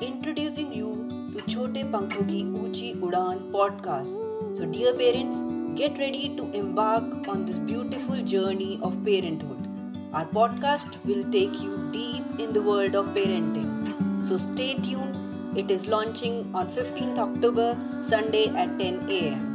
introducing you to Chote Pankho Ki Uchi Udan podcast. So, dear parents, get ready to embark on this beautiful journey of parenthood. Our podcast will take you deep in the world of parenting. So, stay tuned. It is launching on 15th October, Sunday at 10 a.m.